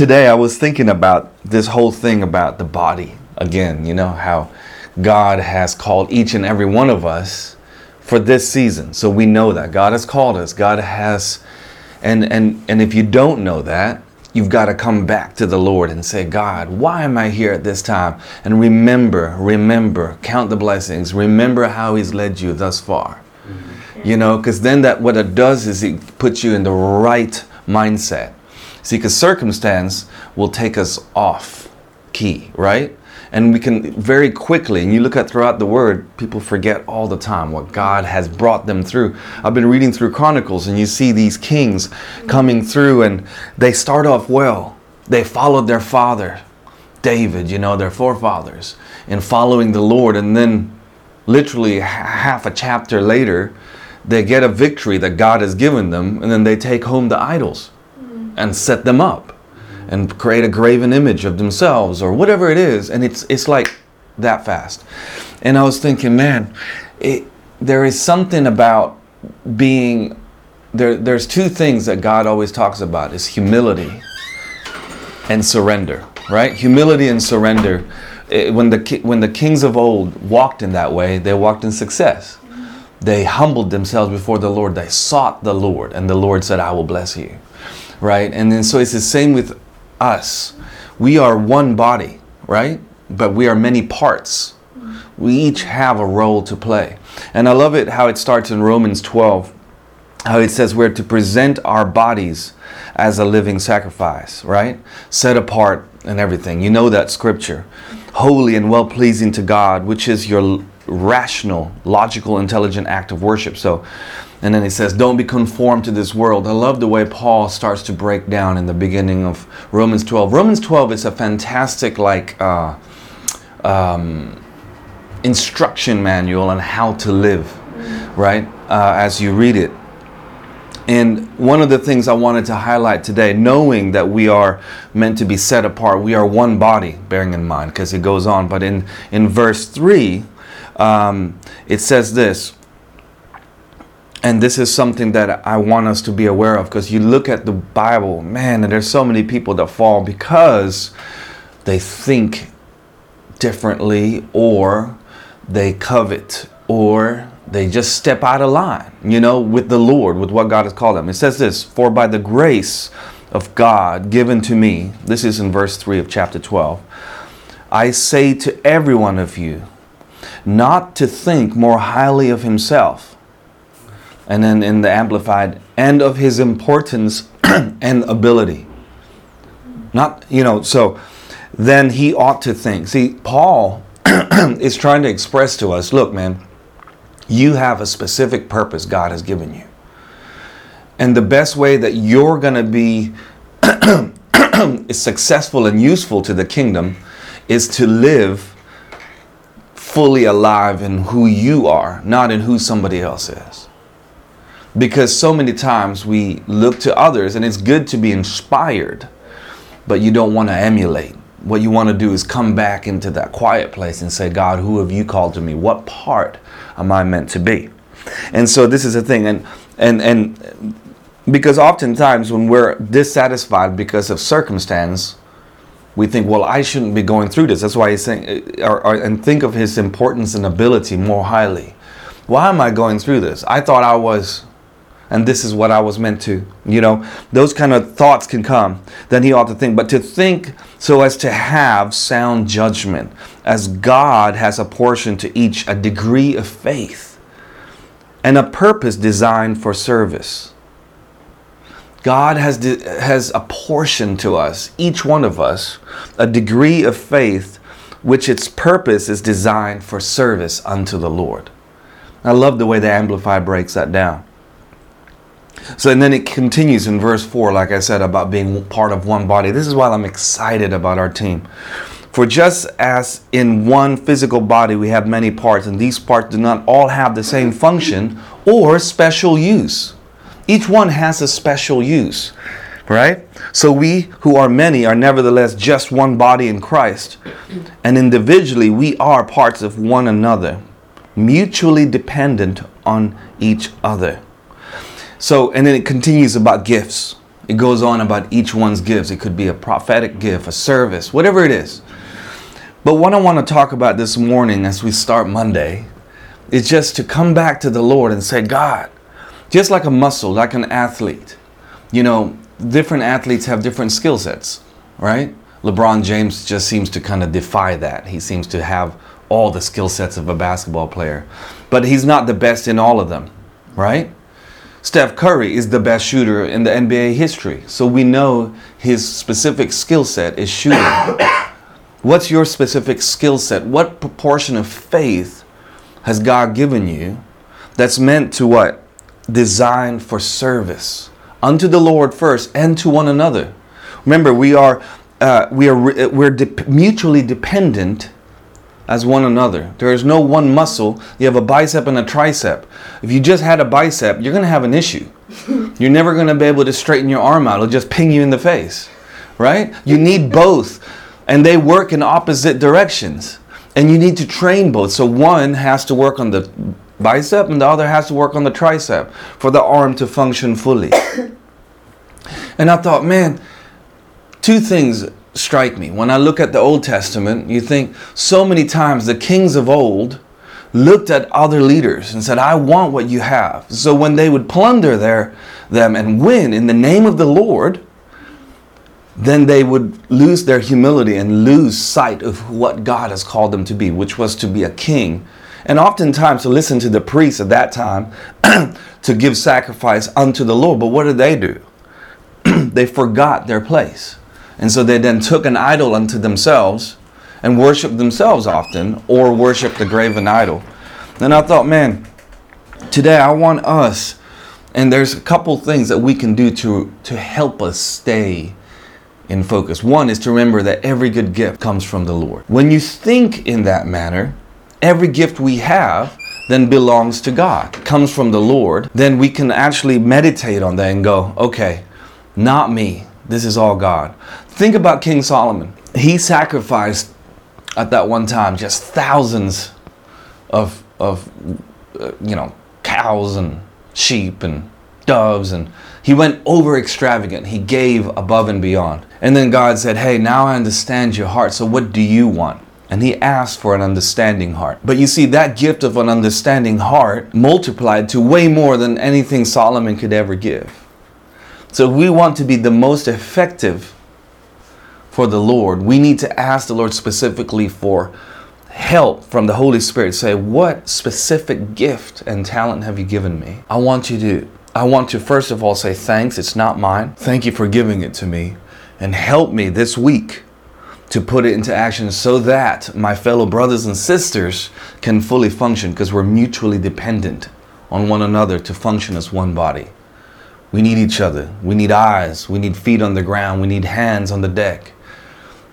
today I was thinking about this whole thing about the body again, you know, how God has called each and every one of us for this season. So we know that God has called us. God has and and and if you don't know that, you've got to come back to the Lord and say, God, why am I here at this time? And remember, remember, count the blessings. Remember how He's led you thus far. Mm-hmm. You know, because then that what it does is it puts you in the right mindset. See, because circumstance will take us off key, right? And we can very quickly, and you look at throughout the word, people forget all the time what God has brought them through. I've been reading through Chronicles, and you see these kings coming through, and they start off well. They followed their father, David, you know, their forefathers, in following the Lord. And then, literally half a chapter later, they get a victory that God has given them, and then they take home the idols and set them up and create a graven image of themselves or whatever it is. And it's it's like that fast. And i was thinking man it, there is something about being there there's two things that god always talks about is humility and surrender right? Humility and surrender. It, when the when the kings of old walked in that way they walked in success. They humbled themselves before the lord. They sought the lord and the lord said i will bless you right and then so it's the same with us. We are one body, right? But we are many parts. We each have a role to play. And I love it how it starts in Romans 12, how it says we're to present our bodies as a living sacrifice, right? Set apart and everything. You know that scripture. Holy and well pleasing to God, which is your rational, logical, intelligent act of worship. So and then he says, Don't be conformed to this world. I love the way Paul starts to break down in the beginning of Romans 12. Romans 12 is a fantastic, like, uh, um, instruction manual on how to live, right? Uh, as you read it. And one of the things I wanted to highlight today, knowing that we are meant to be set apart, we are one body, bearing in mind, because it goes on. But in, in verse 3, um, it says this and this is something that I want us to be aware of because you look at the Bible, man, and there's so many people that fall because they think differently or they covet or they just step out of line, you know, with the Lord, with what God has called them. It says this For by the grace of God given to me, this is in verse 3 of chapter 12, I say to every one of you, not to think more highly of himself and then in the Amplified, and of his importance and ability. Not, you know, so then he ought to think. See, Paul is trying to express to us look, man, you have a specific purpose God has given you. And the best way that you're going to be successful and useful to the kingdom is to live fully alive in who you are, not in who somebody else is because so many times we look to others and it's good to be inspired but you don't want to emulate. What you want to do is come back into that quiet place and say god who have you called to me? What part am i meant to be? And so this is a thing and and and because oftentimes when we're dissatisfied because of circumstance we think well i shouldn't be going through this. That's why he's saying uh, or, or, and think of his importance and ability more highly. Why am i going through this? I thought i was and this is what I was meant to. You know, those kind of thoughts can come. Then he ought to think, but to think so as to have sound judgment, as God has apportioned to each a degree of faith and a purpose designed for service. God has, de- has apportioned to us, each one of us, a degree of faith which its purpose is designed for service unto the Lord. I love the way the Amplified breaks that down. So, and then it continues in verse 4, like I said, about being part of one body. This is why I'm excited about our team. For just as in one physical body we have many parts, and these parts do not all have the same function or special use, each one has a special use, right? So we who are many are nevertheless just one body in Christ, and individually we are parts of one another, mutually dependent on each other. So, and then it continues about gifts. it goes on about each one's gifts. It could be a prophetic gift, a service, whatever it is. But what I want to talk about this morning as we start Monday is just to come back to the Lord and say, God, just like a muscle, like an athlete, you know, different athletes have different skill sets, right? LeBron James just seems to kind of defy that. He seems to have all the skill sets of a basketball player, but he's not the best in all of them, right? Steph Curry is the best shooter in the NBA history. So we know his specific skill set is shooting. What's your specific skill set? What proportion of faith has God given you that's meant to what? Designed for service unto the Lord first and to one another. Remember, we are uh, we are we're de- mutually dependent as one another. There is no one muscle. You have a bicep and a tricep. If you just had a bicep, you're going to have an issue. You're never going to be able to straighten your arm out. It'll just ping you in the face, right? You need both, and they work in opposite directions. And you need to train both. So one has to work on the bicep and the other has to work on the tricep for the arm to function fully. and I thought, man, two things strike me. When I look at the Old Testament, you think so many times the kings of old looked at other leaders and said, I want what you have. So when they would plunder their, them and win in the name of the Lord, then they would lose their humility and lose sight of what God has called them to be, which was to be a king. And oftentimes to listen to the priests at that time to give sacrifice unto the Lord. But what did they do? they forgot their place. And so they then took an idol unto themselves and worshiped themselves often or worshiped the graven idol. And I thought, man, today I want us, and there's a couple things that we can do to, to help us stay in focus. One is to remember that every good gift comes from the Lord. When you think in that manner, every gift we have then belongs to God, comes from the Lord, then we can actually meditate on that and go, okay, not me, this is all God. Think about King Solomon. He sacrificed at that one time just thousands of, of uh, you know, cows and sheep and doves and he went over extravagant. He gave above and beyond. And then God said, Hey, now I understand your heart. So what do you want? And he asked for an understanding heart. But you see, that gift of an understanding heart multiplied to way more than anything Solomon could ever give. So we want to be the most effective for the Lord, we need to ask the Lord specifically for help from the Holy Spirit. Say, what specific gift and talent have you given me? I want you to, I want to first of all say thanks, it's not mine. Thank you for giving it to me. And help me this week to put it into action so that my fellow brothers and sisters can fully function because we're mutually dependent on one another to function as one body. We need each other. We need eyes. We need feet on the ground. We need hands on the deck.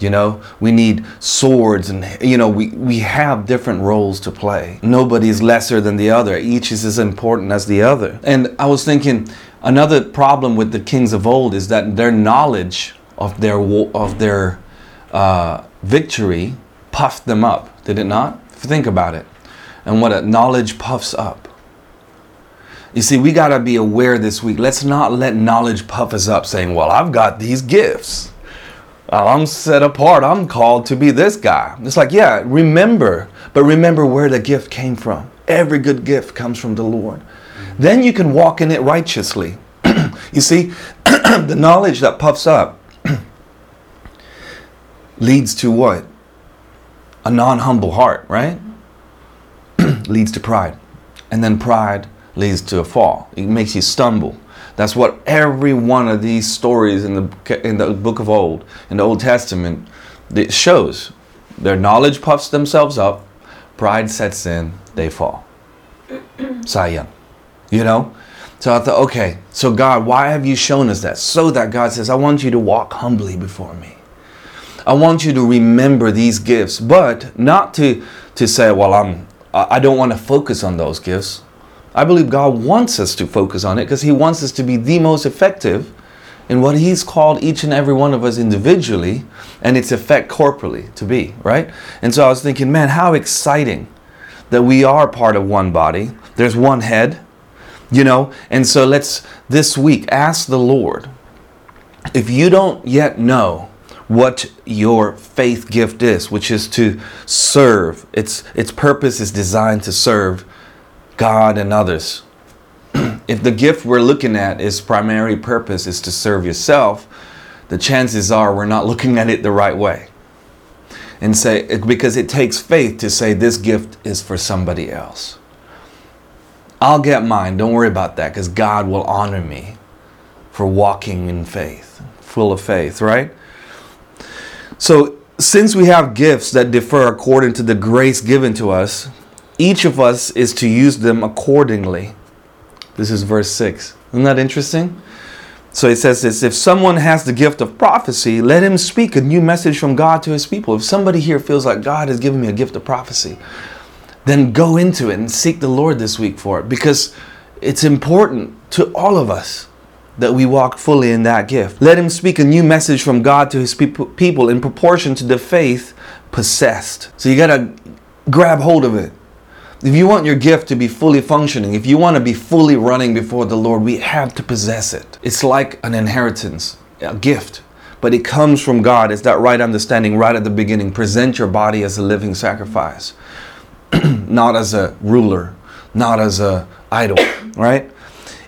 You know, we need swords and, you know, we, we have different roles to play. Nobody is lesser than the other. Each is as important as the other. And I was thinking, another problem with the kings of old is that their knowledge of their, of their uh, victory puffed them up, did it not? Think about it. And what a knowledge puffs up. You see, we got to be aware this week. Let's not let knowledge puff us up saying, Well, I've got these gifts. I'm set apart. I'm called to be this guy. It's like, yeah, remember, but remember where the gift came from. Every good gift comes from the Lord. Then you can walk in it righteously. you see, the knowledge that puffs up leads to what? A non humble heart, right? leads to pride. And then pride leads to a fall. It makes you stumble. That's what every one of these stories in the in the book of old, in the Old Testament, it shows. Their knowledge puffs themselves up, pride sets in, they fall. Sayang. You know? So I thought, okay, so God, why have you shown us that? So that God says, I want you to walk humbly before me. I want you to remember these gifts, but not to to say, well, I'm I don't want to focus on those gifts. I believe God wants us to focus on it because He wants us to be the most effective in what He's called each and every one of us individually and its effect corporally to be, right? And so I was thinking, man, how exciting that we are part of one body. There's one head, you know? And so let's this week ask the Lord if you don't yet know what your faith gift is, which is to serve, its, its purpose is designed to serve God and others. if the gift we're looking at, is primary purpose is to serve yourself, the chances are we're not looking at it the right way. And say, because it takes faith to say this gift is for somebody else. I'll get mine. Don't worry about that because God will honor me for walking in faith, full of faith, right? So, since we have gifts that differ according to the grace given to us, each of us is to use them accordingly. This is verse 6. Isn't that interesting? So it says this if someone has the gift of prophecy, let him speak a new message from God to his people. If somebody here feels like God has given me a gift of prophecy, then go into it and seek the Lord this week for it because it's important to all of us that we walk fully in that gift. Let him speak a new message from God to his people in proportion to the faith possessed. So you got to grab hold of it. If you want your gift to be fully functioning, if you want to be fully running before the Lord, we have to possess it. It's like an inheritance, a gift, but it comes from God. It's that right understanding right at the beginning. Present your body as a living sacrifice, not as a ruler, not as a idol, right?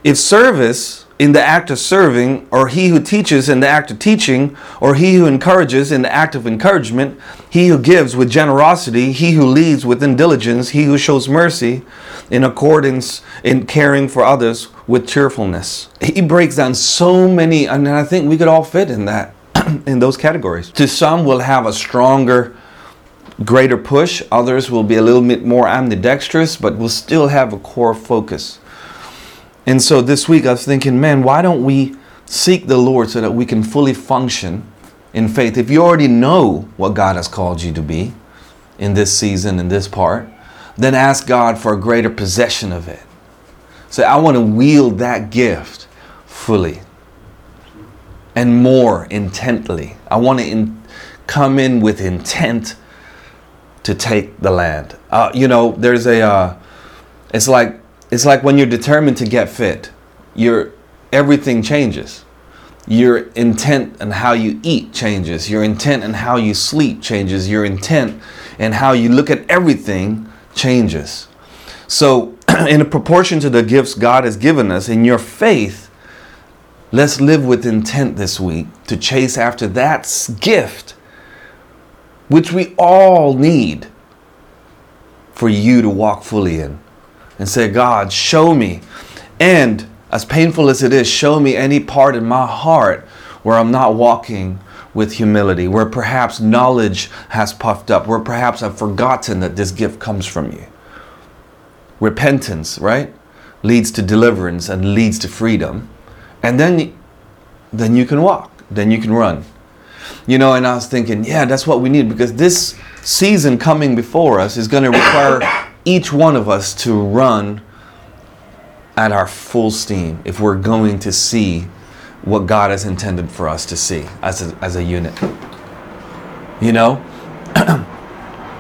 If service in the act of serving, or he who teaches in the act of teaching, or he who encourages in the act of encouragement, he who gives with generosity, he who leads with diligence, he who shows mercy in accordance in caring for others with cheerfulness. He breaks down so many, and I think we could all fit in that, in those categories. To some will have a stronger, greater push, others will be a little bit more ambidextrous, but will still have a core focus. And so this week I was thinking, man, why don't we seek the Lord so that we can fully function in faith? If you already know what God has called you to be in this season, in this part, then ask God for a greater possession of it. Say, I want to wield that gift fully and more intently. I want to in, come in with intent to take the land. Uh, you know, there's a, uh, it's like it's like when you're determined to get fit, your everything changes. Your intent and how you eat changes. Your intent and how you sleep changes. Your intent and how you look at everything changes. So, in proportion to the gifts God has given us, in your faith, let's live with intent this week to chase after that gift, which we all need for you to walk fully in and say, God, show me. And as painful as it is, show me any part in my heart where I'm not walking with humility, where perhaps knowledge has puffed up, where perhaps I've forgotten that this gift comes from you. Repentance, right? Leads to deliverance and leads to freedom. And then, then you can walk, then you can run. You know, and I was thinking, yeah, that's what we need because this season coming before us is going to require each one of us to run at our full steam if we're going to see what God has intended for us to see as a, as a unit. You know?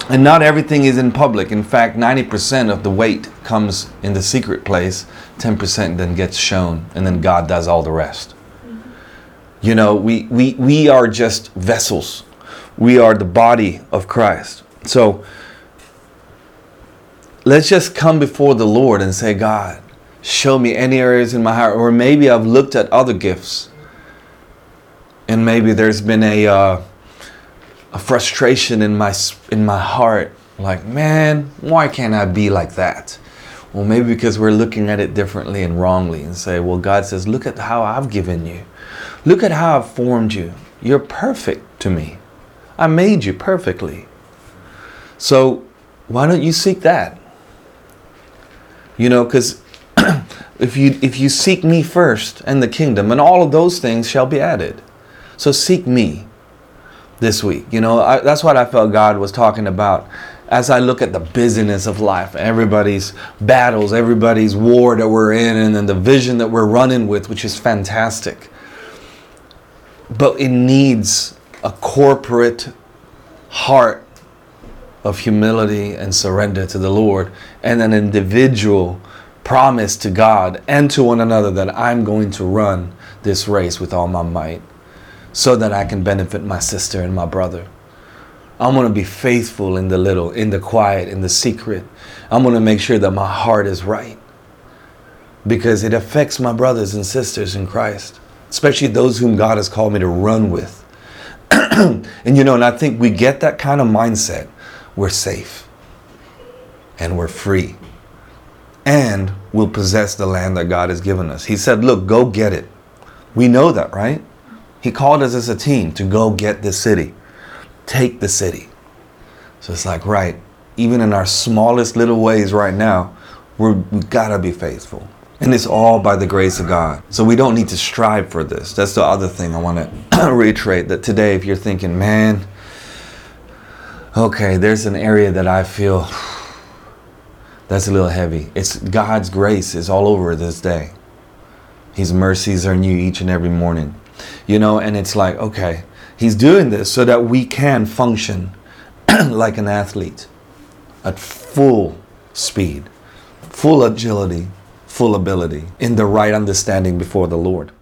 and not everything is in public. In fact, 90% of the weight comes in the secret place, 10% then gets shown, and then God does all the rest. Mm-hmm. You know, we, we, we are just vessels, we are the body of Christ. So, let's just come before the Lord and say, God, show me any areas in my heart, or maybe I've looked at other gifts, and maybe there's been a uh, a frustration in my in my heart, like, man, why can't I be like that? Well, maybe because we're looking at it differently and wrongly, and say, well, God says, look at how I've given you, look at how I've formed you. You're perfect to me. I made you perfectly. So why don't you seek that? You know, because if you if you seek me first and the kingdom, and all of those things shall be added. So seek me this week. You know, I, that's what I felt God was talking about as I look at the busyness of life, everybody's battles, everybody's war that we're in, and then the vision that we're running with, which is fantastic. But it needs a corporate heart of humility and surrender to the Lord, and an individual promise to God and to one another that I'm going to run this race with all my might. so that I can benefit my sister and my brother. I'm going to be faithful in the little, in the quiet, in the secret. I'm going to make sure that my heart is right because it affects my brothers and sisters in Christ, especially those whom God has called me to run with. and you know, and I think we get that kind of mindset, we're safe and we're free and we'll possess the land that God has given us. He said, Look, go get it. We know that, right? He called us as a team to go get the city, take the city. So it's like, right, even in our smallest little ways right now, we're, we gotta be faithful. And it's all by the grace of God. So we don't need to strive for this. That's the other thing I want to reiterate that today, if you're thinking, man, okay, there's an area that I feel that's a little heavy. It's God's grace is all over this day. His mercies are new each and every morning. You know, and it's like, okay, He's doing this so that we can function like an athlete at full speed, full agility, full ability, in the right understanding before the Lord.